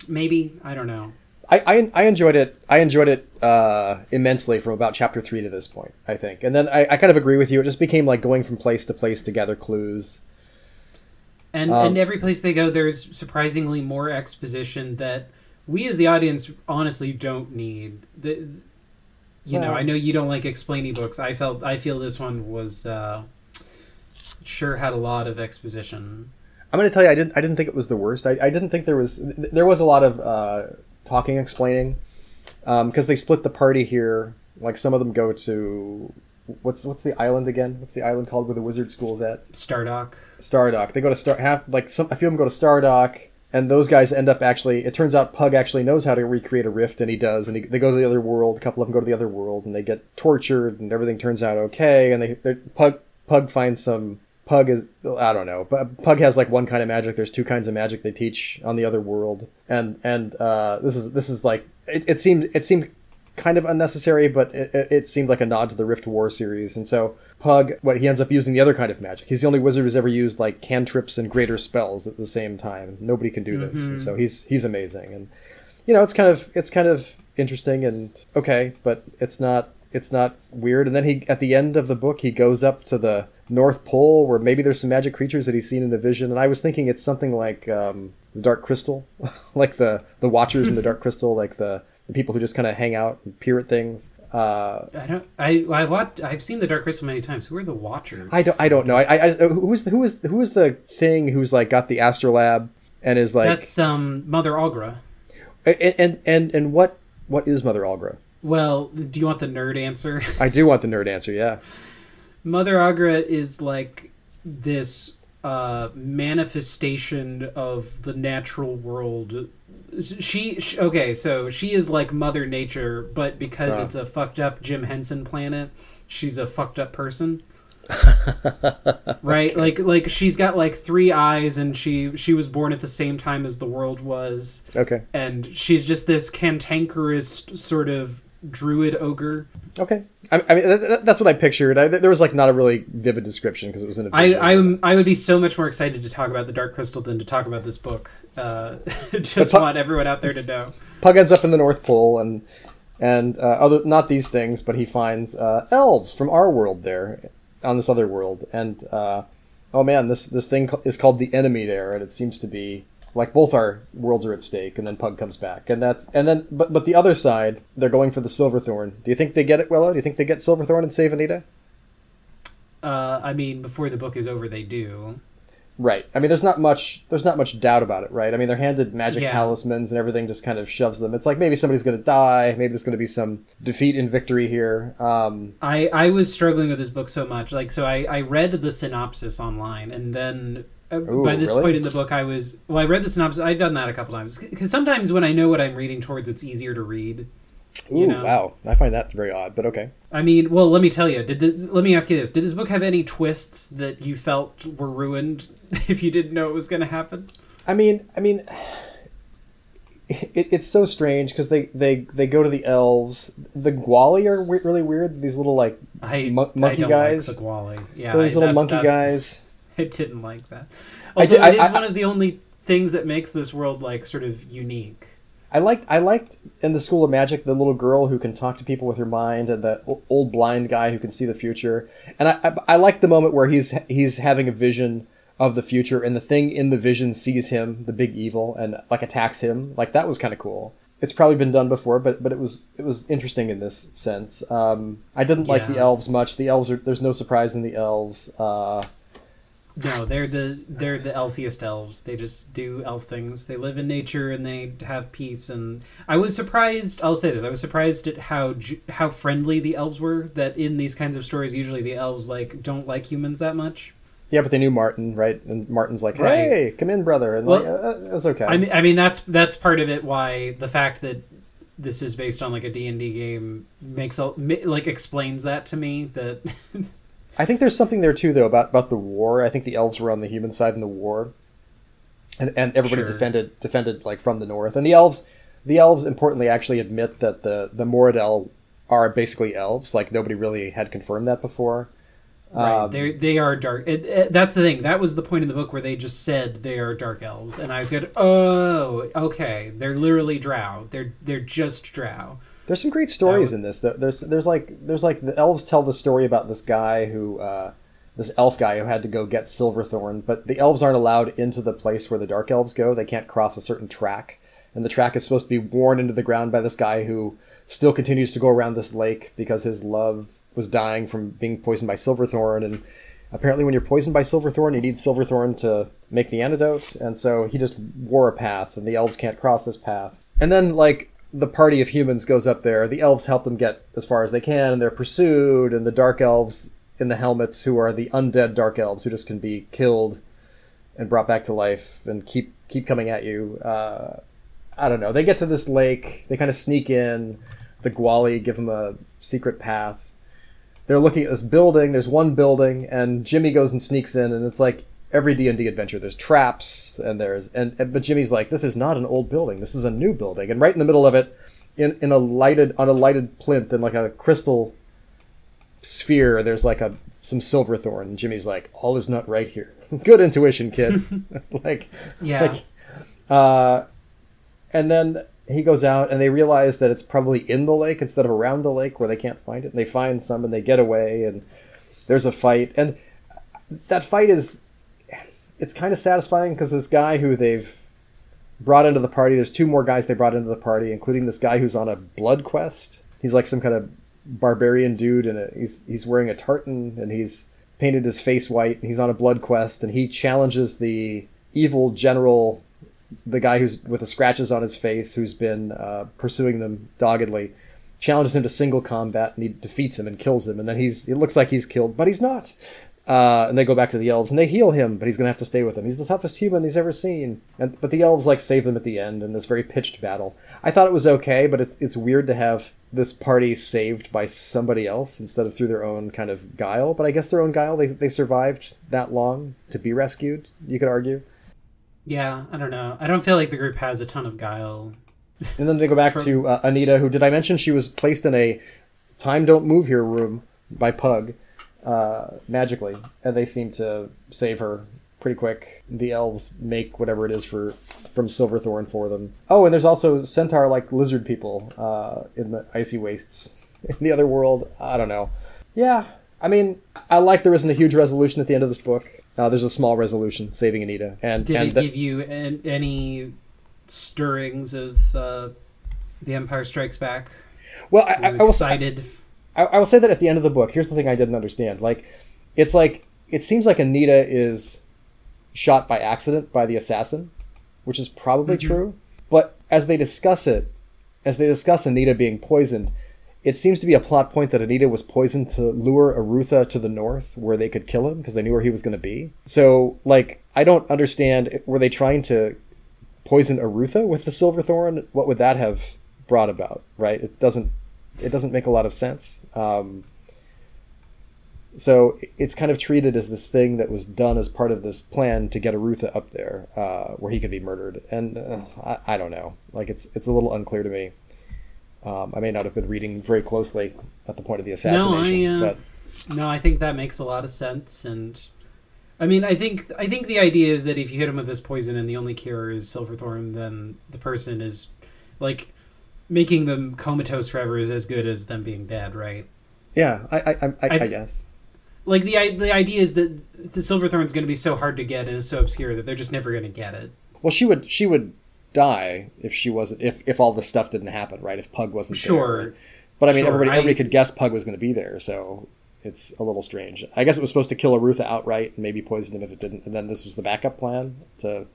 Maybe, I don't know. I, I, I enjoyed it. I enjoyed it uh, immensely from about chapter three to this point. I think, and then I, I kind of agree with you. It just became like going from place to place to gather clues. And Um, and every place they go there's surprisingly more exposition that we as the audience honestly don't need. The you know, I know you don't like explaining books. I felt I feel this one was uh sure had a lot of exposition. I'm going to tell you, I didn't. I didn't think it was the worst. I, I didn't think there was. There was a lot of uh, talking, explaining, because they split the party here. Like some of them go to what's what's the island again? What's the island called where the wizard school's at? Stardock. Stardock. They go to Star half like some a few of them go to Stardock, and those guys end up actually. It turns out Pug actually knows how to recreate a rift, and he does. And he, they go to the other world. A couple of them go to the other world, and they get tortured, and everything turns out okay. And they Pug Pug finds some. Pug is I don't know, but Pug has like one kind of magic. There's two kinds of magic they teach on the other world, and and uh, this is this is like it, it seemed it seemed kind of unnecessary, but it, it- seemed like a nod to the Rift War series. And so Pug, what he ends up using the other kind of magic. He's the only wizard who's ever used like cantrips and greater spells at the same time. Nobody can do this, and so he's he's amazing. And you know, it's kind of it's kind of interesting and okay, but it's not it's not weird. And then he at the end of the book, he goes up to the North Pole where maybe there's some magic creatures that he's seen in a vision. And I was thinking it's something like um, the Dark Crystal, like the the Watchers in the Dark Crystal, like the the people who just kind of hang out and peer at things. Uh, I don't I I watched I've seen the Dark Crystal many times. Who are the Watchers? I don't I don't know. I, I, I who is the, who is who is the thing who's like got the astrolabe and is like That's um Mother Aughra. and, and and and what what is Mother Aughra? Well, do you want the nerd answer? I do want the nerd answer. Yeah. Mother Aughra is like this uh, manifestation of the natural world. She, sh okay, so she is like Mother Nature, but because Ah. it's a fucked up Jim Henson planet, she's a fucked up person. right like like she's got like three eyes and she she was born at the same time as the world was Okay. and she's just this cantankerous sort of druid ogre Okay. I, I mean, th- th- that's what I pictured. I, there was like not a really vivid description because it was in a I. I'm, I would be so much more excited to talk about the Dark Crystal than to talk about this book. Uh, just But pu- want everyone out there to know. Pug ends up in the North Pole and and uh, other not these things, but he finds uh, elves from our world there on this other world, and uh, oh man, this this thing is called the enemy there, and it seems to be like both our worlds are at stake. And then Pug comes back, and that's and then but but the other side, they're going for the Silverthorn. Do you think they get it, Willow? Do you think they get Silverthorn and save Anita? Uh, I mean, before the book is over, they do. Right. I mean, there's not much. There's not much doubt about it, right? I mean, they're handed magic Yeah. talismans, and everything just kind of shoves them. It's like maybe somebody's going to die. Maybe there's going to be some defeat and victory here. Um, I, I was struggling with this book so much. Like, so I, I read the synopsis online, and then Uh, ooh, by this really? point in the book, I was well. I read the synopsis. I've done that a couple times because sometimes when I know what I'm reading towards, it's easier to read. ooh, You know. wow! I find that very odd, but okay. I mean, well, let me tell you. Did the, let me ask you this: Did this book have any twists that you felt were ruined if you didn't know it was going to happen? I mean, I mean, it, it's so strange because they, they they go to the elves. The Gwali are we- really weird. These little like I Mon- monkey I guys? Like the Gwali. Yeah, these I- little that- monkey that- guys. I didn't like that. I Although did- I- it is I- one of the only things that makes this world like sort of unique. I liked I liked in the School of Magic the little girl who can talk to people with her mind, and the old blind guy who can see the future. And I I, I like the moment where he's he's having a vision of the future, and the thing in the vision sees him, the big evil, and like attacks him. Like that was kind of cool. It's probably been done before, but but it was it was interesting in this sense. Um, I didn't like the elves much. The elves are there's no surprise in the elves. Uh, No, they're the they're the elfiest elves. They just do elf things. They live in nature and they have peace. And I was surprised. I'll say this: I was surprised at how how friendly the elves were. That in these kinds of stories, usually the elves like don't like humans that much. yeah, but they knew Martin, right? And Martin's like, Right. "Hey, come in, brother," and Well, like, uh, it okay. I mean, I mean that's that's part of it. Why the fact that this is based on like a D and D game makes a, like explains that to me. That I think there's something there too, though, about about the war. I think the elves were on the human side in the war, and and everybody Sure. defended defended like from the north. And the elves, the elves, importantly, actually admit that the the Moredhel are basically elves. Like nobody really had confirmed that before. Right. Um, they they are dark. It, it, that's the thing. That was the point in the book where they just said they are dark elves, and I was good. Oh, okay. They're literally drow. They're they're just drow. There's some great stories That in this. There's there's like there's like the elves tell the story about this guy who uh, this elf guy who had to go get Silverthorn, but the elves aren't allowed into the place where the dark elves go. They can't cross a certain track, and the track is supposed to be worn into the ground by this guy who still continues to go around this lake because his love was dying from being poisoned by Silverthorn and. Apparently, when you're poisoned by Silverthorn, you need Silverthorn to make the antidote, and so he just wore a path, and the elves can't cross this path. And then, like, the party of humans goes up there. The elves help them get as far as they can, and they're pursued. And the dark elves in the helmets, who are the undead dark elves, who just can be killed and brought back to life and keep keep coming at you. Uh, I don't know. They get to this lake. They kind of sneak in. The Gwali give them a secret path. They're looking at this building. There's one building, and Jimmy goes and sneaks in, and it's like every D and D adventure. There's traps, and there's and, and but Jimmy's like, this is not an old building. This is a new building, and right in the middle of it, in in a lighted on a lighted plinth and like a crystal sphere, there's like a some silverthorn. And Jimmy's like, all is not right here. Good intuition, kid. like, Yeah. like, uh, and then he goes out and they realize that it's probably in the lake instead of around the lake where they can't find it. And they find some and they get away and there's a fight. And that fight is it's kind of satisfying because this guy who they've brought into the party, there's two more guys they brought into the party, including this guy who's on a blood quest. He's like some kind of barbarian dude and he's he's wearing a tartan and he's painted his face white and he's on a blood quest and he challenges the evil general the guy who's with the scratches on his face who's been uh, pursuing them doggedly challenges him to single combat and he defeats him and kills him and then he's it looks like he's killed but he's not uh, and they go back to the elves and they heal him but he's gonna have to stay with them. He's the toughest human he's ever seen. And but the elves like save them at the end in this very pitched battle. I thought it was okay but it's, it's weird to have this party saved by somebody else instead of through their own kind of guile. But i guess their own guile they, they survived that long to be rescued you could argue. Yeah, I don't know. I don't feel like the group has a ton of guile. And then they go back From- to uh, Anita, who did I mention she was placed in a time don't move here room by Pug uh, magically, and they seem to save her pretty quick. The elves make whatever it is for from Silverthorn for them. Oh, and there's also centaur like lizard people uh, in the icy wastes in the other world. I don't know. Yeah, I mean, I like there isn't a huge resolution at the end of this book. Uh, there's a small resolution saving Anita, and Did and it the- give you an, any stirrings of uh, The Empire Strikes Back? well, I, I, I you will excited? I, I will say that at the end of the book, here's the thing I didn't understand. Like, it's like it seems like Anita is shot by accident by the assassin, which is probably Mhm. true. But as they discuss it, as they discuss Anita being poisoned, it seems to be a plot point that Anita was poisoned to lure Arutha to the north, where they could kill him because they knew where he was going to be. So, like, I don't understand. Were they trying to poison Arutha with the Silverthorn? What would that have brought about? Right? It doesn't. It doesn't make a lot of sense. Um, so it's kind of treated as this thing that was done as part of this plan to get Arutha up there, uh, where he could be murdered. And uh, I, I don't know. Like it's it's a little unclear to me. Um, I may not have been reading very closely at the point of the assassination, uh, but No, I think that makes a lot of sense, and I mean, I think I think the idea is that if you hit him with this poison and the only cure is Silverthorn, then the person is like making them comatose forever is as good as them being dead, right? Yeah, I I, I, I, I- I guess. Like the the idea is that the Silverthorn's going to be so hard to get and is so obscure that they're just never going to get it. Well, she would she would die if she wasn't if if all this stuff didn't happen, right? If Pug wasn't Sure. there. But I mean, Sure, everybody I- everybody could guess Pug was going to be there, so it's a little strange. I guess it was supposed to kill Arutha outright and maybe poison him if it didn't, and then this was the backup plan to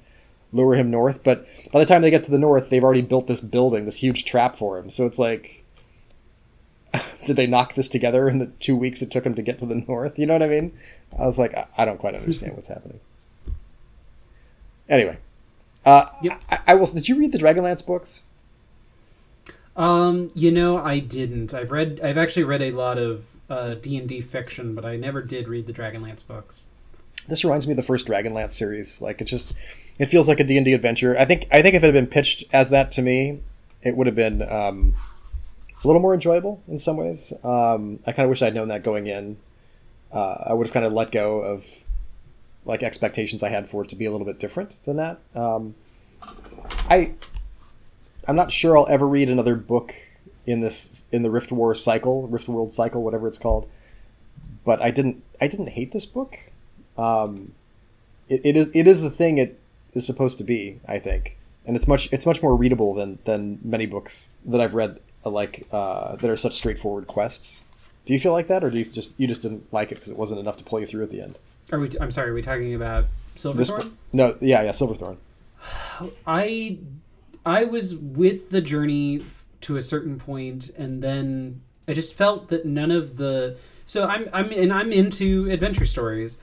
lure him north. But by the time they get to the north, they've already built this building, this huge trap for him. So it's like, did they knock this together in the two weeks it took him to get to the north? You know what I mean? I was like, I, I don't quite understand what's happening. Anyway, uh, Yep. I, I will. Did you read the Dragonlance books? Um, you know, I didn't. I've read. I've actually read a lot of uh, D and D fiction, but I never did read the Dragonlance books. This reminds me of the first Dragonlance series. Like it just, it feels like a D and D adventure. I think. I think if it had been pitched as that to me, it would have been um, a little more enjoyable in some ways. Um, I kind of wish I'd known that going in. Uh, I would have kind of let go of like expectations I had for it to be a little bit different than that. Um, I, I'm not sure I'll ever read another book in this in the Rift War cycle, Rift World cycle, whatever it's called. But I didn't. I didn't hate this book. Um, it, it is. It is the thing it is supposed to be. I think, and it's much. It's much more readable than than many books that I've read. uh, Like uh, that are such straightforward quests. Do you feel like that, or do you just you just didn't like it because it wasn't enough to pull you through at the end? Are we? I'm sorry. Are we talking about This Silverthorn? no, yeah, yeah, Silverthorn. I I was with the journey to a certain point, and then I just felt that none of the. So I'm I'm and I'm into adventure stories.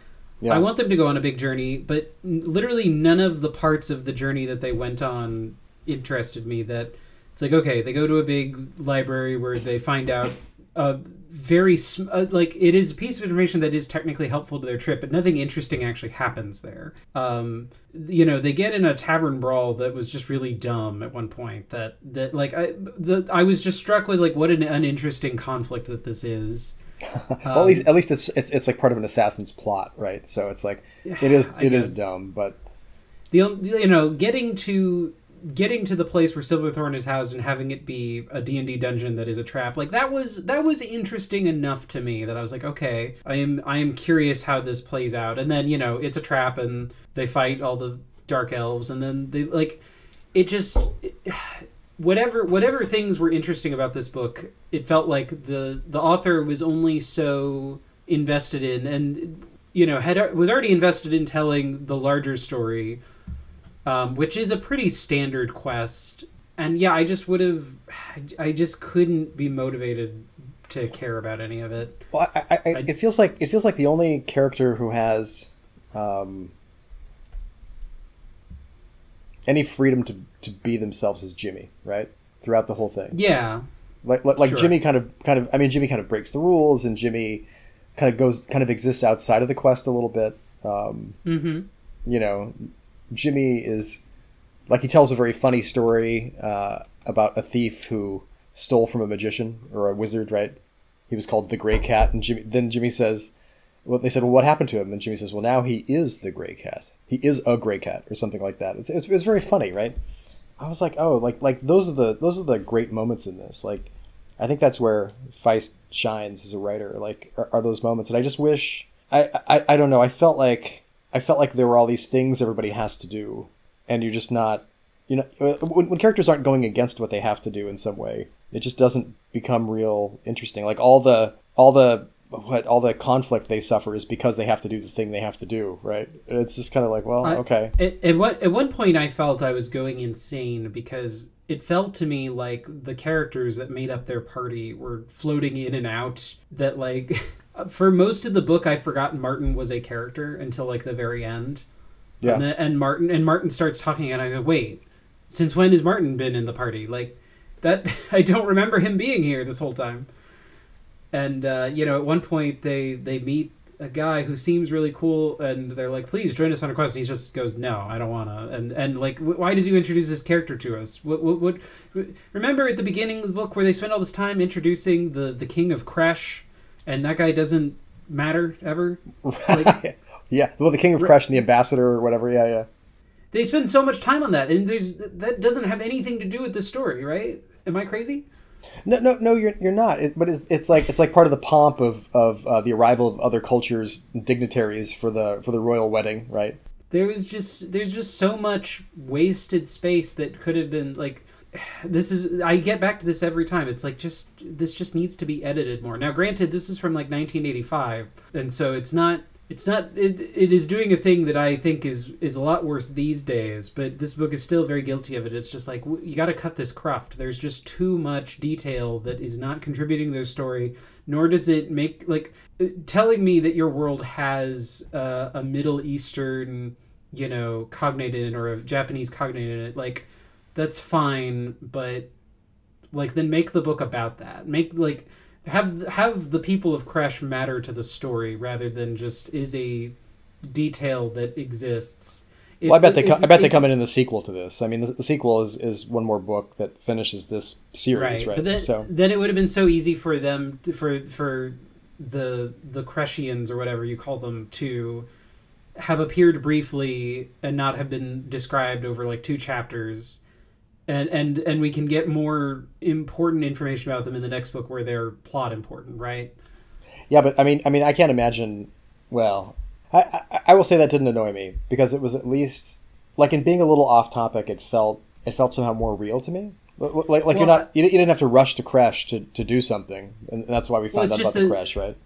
Yeah. I want them to go on a big journey, but literally none of the parts of the journey that they went on interested me. That it's like okay, they go to a big library where they find out a very sm- uh, like it is a piece of information that is technically helpful to their trip, but nothing interesting actually happens there. Um, you know, they get in a tavern brawl that was just really dumb at one point. That that like I the I was just struck with like what an uninteresting conflict that this is. well, at least um, at least it's it's it's like part of an assassin's plot, right? So it's like it is it is dumb, but the you know getting to getting to the place where Silverthorn is housed and having it be a D&D dungeon that is a trap like that was that was interesting enough to me that I was like okay I am I am curious how this plays out and then you know it's a trap and they fight all the dark elves and then they like it just whatever whatever things were interesting about this book it felt like the the author was only so invested in and you know had was already invested in telling the larger story um, which is a pretty standard quest. And yeah i just would have i just couldn't be motivated to care about any of it. Well, I, I, I, it feels like it feels like the only character who has um, any freedom to, to be themselves as Jimmy, right? Throughout the whole thing, yeah like like, like Sure. Jimmy kind of kind of I mean Jimmy kind of breaks the rules, and Jimmy kind of goes kind of exists outside of the quest a little bit. Um, mm-hmm you know, Jimmy is like he tells a very funny story uh, about a thief who stole from a magician or a wizard, right? He was called the Gray Cat, and Jimmy. Then Jimmy says, "Well, they said, well, what happened to him?" And Jimmy says, "Well, now he is the Gray Cat. He is a Gray Cat, or something like that." It's, it's, it's very funny, right? I was like, oh, like like those are the those are the great moments in this. Like, I think that's where Feist shines as a writer. Like, are, are those moments, and I just wish I, I I don't know. I felt like I felt like there were all these things everybody has to do, and you're just not. You know, uh, when, when characters aren't going against what they have to do in some way, it just doesn't become real interesting. Like all the all the what all the conflict they suffer is because they have to do the thing they have to do, right? It's just kind of like, well, okay, At, at what at one point, I felt I was going insane because it felt to me like the characters that made up their party were floating in and out. That like, for most of the book, I forgot Martin was a character until like the very end. yeah. And, then, and Martin and Martin starts talking, and I go, wait, since when has Martin been in the party? Like that, I don't remember him being here this whole time. And uh, you know, at one point they they meet a guy who seems really cool, and they're like, "Please join us on a quest." And he just goes, "No, I don't want to." And and like, "Wh- why did you introduce this character to us? What, what what? Remember at the beginning of the book where they spend all this time introducing the the king of Crash, and that guy doesn't matter ever. yeah. Well, the King of Crash and the Ambassador or whatever. Yeah, yeah. they spend so much time on that, and there's that doesn't have anything to do with the story, right? Am I crazy? No, no, no. You're you're not. It, but it's, it's like it's like part of the pomp of of uh, the arrival of other cultures, dignitaries for the for the royal wedding, right? There was just there's just so much wasted space that could have been like. This is I get back to this every time. It's like just this just needs to be edited more. Now, granted, this is from like 1985, and so it's not it's not it, it is doing a thing that i think is is a lot worse these days but this book is still very guilty of it. It's just like you got to cut this cruft there's just too much detail that is not contributing to the story nor does it make like uh, telling me that your world has uh, a middle eastern you know cognate in it or a japanese cognate in it like that's fine but like then make the book about that. Make like have have the people of Crash matter to the story rather than just is a detail that exists. It, well, I bet they if, I bet they come in in the sequel to this. I mean, the, the, sequel is, is one more book that finishes this series, right? right? But then, so then it would have been so easy for them to, for for the the Kreshians or whatever you call them to have appeared briefly and not have been described over like two chapters and and and we can get more important information about them in the next book where they're plot important, right? Yeah, but I mean, I mean, I can't imagine. Well, I, I, I will say that didn't annoy me because it was at least like in being a little off topic. It felt it felt somehow more real to me. Like, like well, you're not you, didn't have to rush to crash to, to do something, and that's why we found well, out about the crash, right?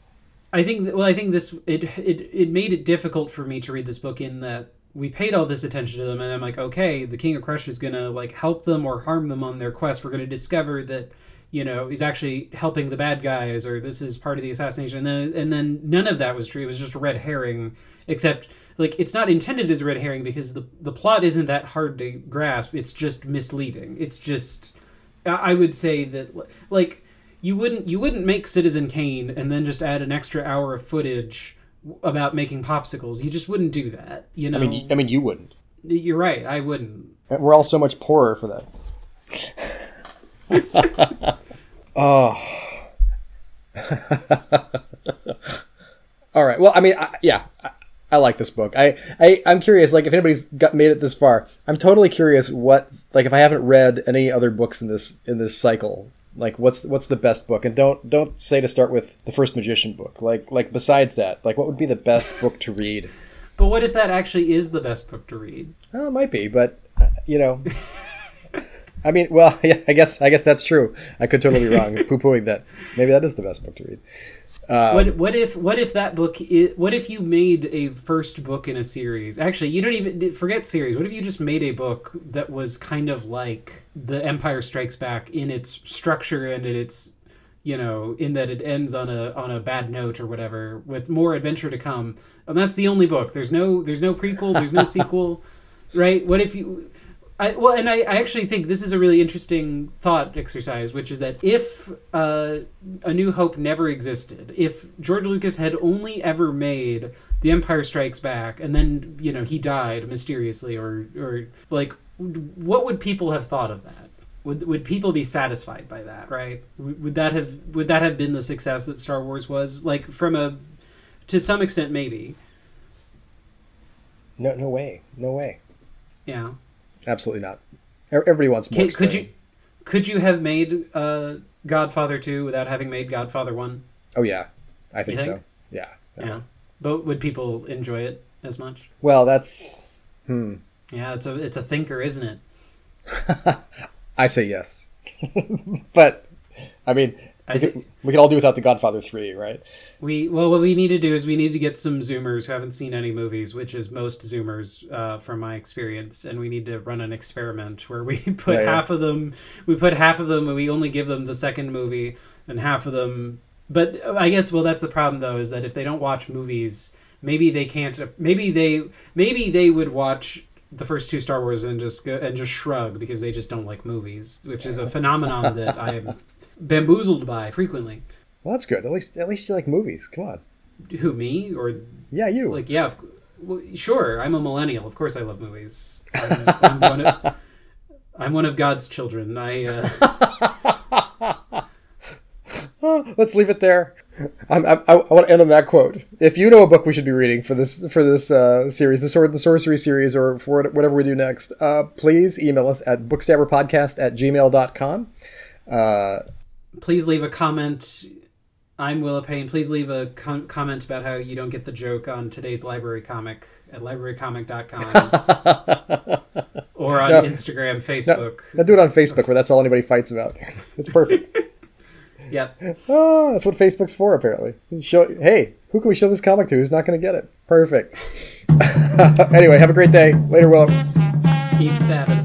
I think well, I think this it, it it made it difficult for me to read this book in that we paid all this attention to them and i'm like okay the king of Kresh is gonna like help them or harm them on their quest. We're gonna discover that you know he's actually helping the bad guys or this is part of the assassination. And then and then none of that was true. It was just a red herring except like it's not intended as a red herring because the the plot isn't that hard to grasp. It's just misleading. It's just i would say that like you wouldn't you wouldn't make citizen kane and then just add an extra hour of footage about making popsicles. You just wouldn't do that. You know. I mean, I mean, you wouldn't. You're right. I wouldn't. We're all so much poorer for that. oh. all right. Well, I mean, I, yeah, I, I, like this book. I, I, I'm curious. Like, if anybody's got made it this far, I'm totally curious what, like, if I haven't read any other books in this in this cycle, like what's what's the best book? And don't don't say to start with the first magician book. Like like besides that like what would be the best book to read? But what if that actually is the best book to read? Oh it might be but uh, you know. I mean well yeah i guess i guess that's true. I could totally be wrong poo-pooing that. Maybe that is the best book to read. Um, what what if what if that book is, what if you made a first book in a series? Actually, you don't even forget series. What if you just made a book that was kind of like The Empire Strikes Back in its structure and in its you know in that it ends on a on a bad note or whatever with more adventure to come. And that's the only book. There's no there's no prequel, there's no sequel, right? What if you I, well, and I, I actually think this is a really interesting thought exercise, which is that if uh, A New Hope never existed, if George Lucas had only ever made The Empire Strikes Back, and then you know he died mysteriously, or or like, what would people have thought of that? Would would people be satisfied by that? Right? Would that have would that have been the success that Star Wars was? Like from a to some extent, maybe. No, no way, no way. Yeah absolutely not. Everybody wants more. Can, could you could you have made uh, Godfather two without having made Godfather one? Oh yeah, I think, think? so. Yeah, yeah. Yeah, but would people enjoy it as much? Well, that's hmm. Yeah, it's a it's a thinker, isn't it? I say yes, but I mean, we could, we could all do without the Godfather three, right? We well, what we need to do is we need to get some Zoomers who haven't seen any movies, which is most Zoomers uh, from my experience, and we need to run an experiment where we put yeah, yeah. half of them, we put half of them, and we only give them the second movie, and half of them. But I guess well, that's the problem though, is that if they don't watch movies, maybe they can't. Maybe they maybe they would watch the first two Star Wars and just go and just shrug because they just don't like movies, which is a phenomenon that I am bamboozled by frequently. Well, that's good. At least at least you like movies. Come on. Who me or yeah you? Like yeah, well, sure. I'm a millennial. Of course, I love movies. I'm, I'm, one, of, I'm one of God's children. I. Uh... Let's leave it there. I'm, I, I want to end on that quote. If you know a book we should be reading for this for this uh, series, the Sword and Sorcery series, or for whatever we do next, uh, please email us at bookstabberpodcast at gmail.com. Uh, Please leave a comment. I'm Willow Payne. Please leave a com- comment about how you don't get the joke on today's library comic at librarycomic.com or on No. Instagram, Facebook. now do it on Facebook, where that's all anybody fights about. It's perfect. Yep. oh, that's what Facebook's for, apparently. Show, hey, who can we show this comic to? Who's not going to get it? Perfect. anyway, have a great day. Later, Will. Keep stabbing.